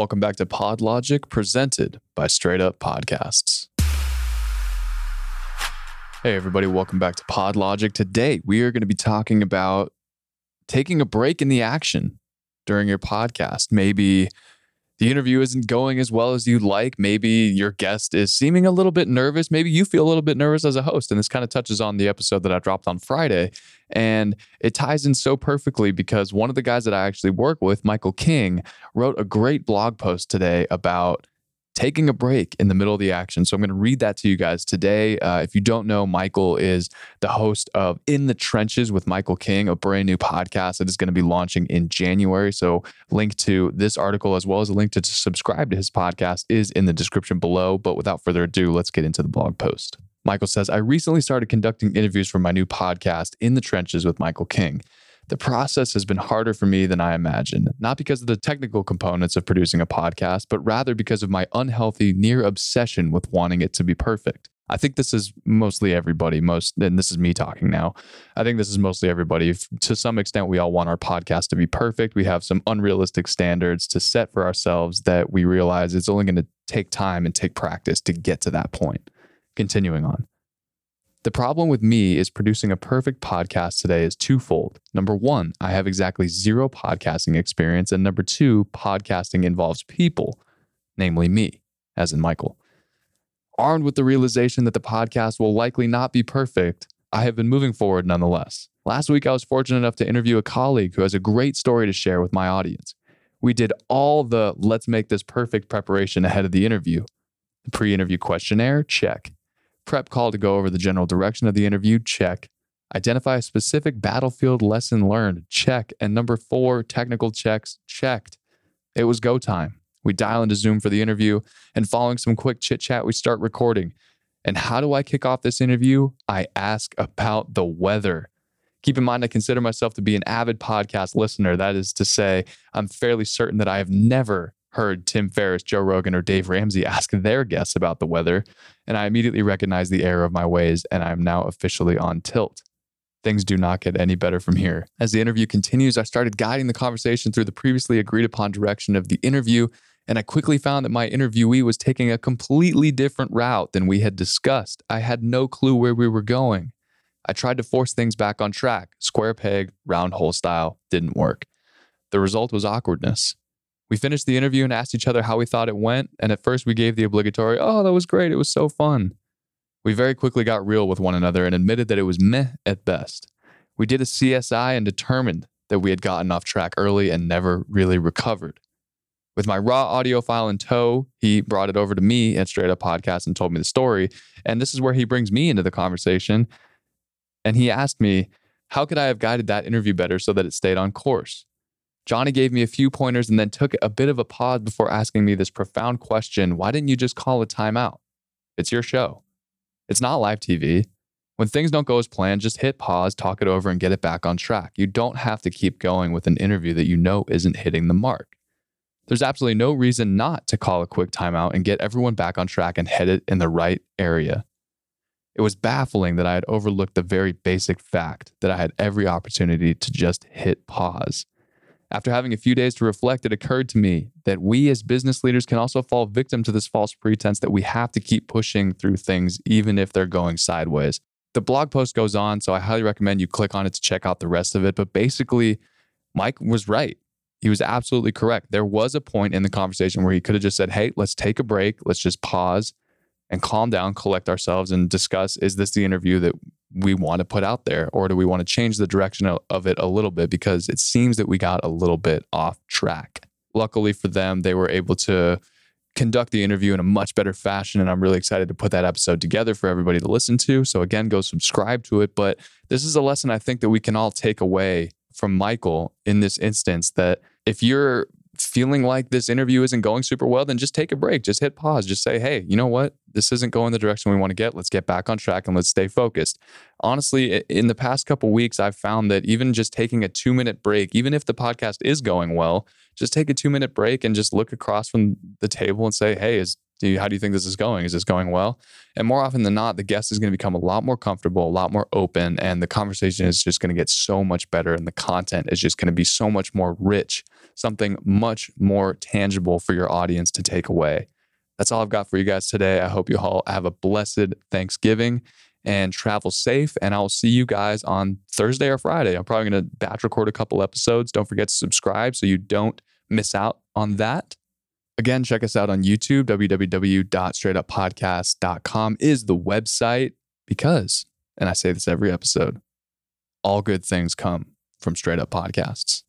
Welcome back to PodLogic, presented by Straight Up Podcasts. Hey, everybody, welcome back to PodLogic. Today, we are going to be talking about taking a break in the action during your podcast. Maybe the interview isn't going as well as you'd like. Maybe your guest is seeming a little bit nervous. Maybe you feel a little bit nervous as a host. And this kind of touches on the episode that I dropped on Friday. And it ties in so perfectly because one of the guys that I actually work with, Michael King, wrote a great blog post today about taking a break in the middle of the action. So I'm going to read that to you guys today. Uh, if you don't know, Michael is the host of In the Trenches with Michael King, a brand new podcast that is going to be launching in January. So link to this article as well as a link to, to subscribe to his podcast is in the description below. But without further ado, let's get into the blog post. Michael says, I recently started conducting interviews for my new podcast, In the Trenches with Michael King the process has been harder for me than I imagined, not because of the technical components of producing a podcast, but rather because of my unhealthy near obsession with wanting it to be perfect. I think this is mostly everybody, most, and this is me talking now. I think this is mostly everybody. To some extent, we all want our podcast to be perfect. We have some unrealistic standards to set for ourselves that we realize it's only going to take time and take practice to get to that point. Continuing on. The problem with me is producing a perfect podcast today is twofold. Number one, I have exactly zero podcasting experience. And number two, podcasting involves people, namely me, as in Michael. Armed with the realization that the podcast will likely not be perfect, I have been moving forward nonetheless. Last week, I was fortunate enough to interview a colleague who has a great story to share with my audience. We did all the let's make this perfect preparation ahead of the interview. The pre interview questionnaire, check. Prep call to go over the general direction of the interview, check. Identify a specific battlefield lesson learned, check. And number four, technical checks, checked. It was go time. We dial into Zoom for the interview, and following some quick chit chat, we start recording. And how do I kick off this interview? I ask about the weather. Keep in mind, I consider myself to be an avid podcast listener. That is to say, I'm fairly certain that I have never heard Tim Ferriss, Joe Rogan, or Dave Ramsey ask their guests about the weather, and I immediately recognized the error of my ways, and I'm now officially on tilt. Things do not get any better from here. As the interview continues, I started guiding the conversation through the previously agreed upon direction of the interview, and I quickly found that my interviewee was taking a completely different route than we had discussed. I had no clue where we were going. I tried to force things back on track. Square peg, round hole style didn't work. The result was awkwardness. We finished the interview and asked each other how we thought it went. And at first, we gave the obligatory, oh, that was great. It was so fun. We very quickly got real with one another and admitted that it was meh at best. We did a CSI and determined that we had gotten off track early and never really recovered. With my raw audio file in tow, he brought it over to me at Straight Up Podcast and told me the story. And this is where he brings me into the conversation. And he asked me, How could I have guided that interview better so that it stayed on course? Johnny gave me a few pointers and then took a bit of a pause before asking me this profound question Why didn't you just call a timeout? It's your show. It's not live TV. When things don't go as planned, just hit pause, talk it over, and get it back on track. You don't have to keep going with an interview that you know isn't hitting the mark. There's absolutely no reason not to call a quick timeout and get everyone back on track and head it in the right area. It was baffling that I had overlooked the very basic fact that I had every opportunity to just hit pause after having a few days to reflect, it occurred to me that we as business leaders can also fall victim to this false pretense that we have to keep pushing through things, even if they're going sideways. The blog post goes on, so I highly recommend you click on it to check out the rest of it. But basically, Mike was right. He was absolutely correct. There was a point in the conversation where he could have just said, Hey, let's take a break. Let's just pause and calm down, collect ourselves, and discuss is this the interview that we want to put out there? Or do we want to change the direction of it a little bit? Because it seems that we got a little bit off track. Luckily for them, they were able to conduct the interview in a much better fashion. And I'm really excited to put that episode together for everybody to listen to. So, again, go subscribe to it. But this is a lesson I think that we can all take away from Michael in this instance that if you're feeling like this interview isn't going super well, then just take a break. Just hit pause. Just say, hey, you know what? This isn't going the direction we want to get. Let's get back on track and let's stay focused. Honestly, in the past couple weeks, I've found that even just taking a two minute break, even if the podcast is going well, just take a two minute break and just look across from the table and say, hey, is Do you, how do you think this is going? Is this going well? And more often than not, the guest is going to become a lot more comfortable, a lot more open, and the conversation is just going to get so much better. And the content is just going to be so much more rich, something much more tangible for your audience to take away. That's all I've got for you guys today. I hope you all have a blessed Thanksgiving and travel safe. And I'll see you guys on Thursday or Friday. I'm probably going to batch record a couple episodes. Don't forget to subscribe so you don't miss out on that. Again, check us out on YouTube. www.straightuppodcast.com is the website because, and I say this every episode, all good things come from straight up podcasts.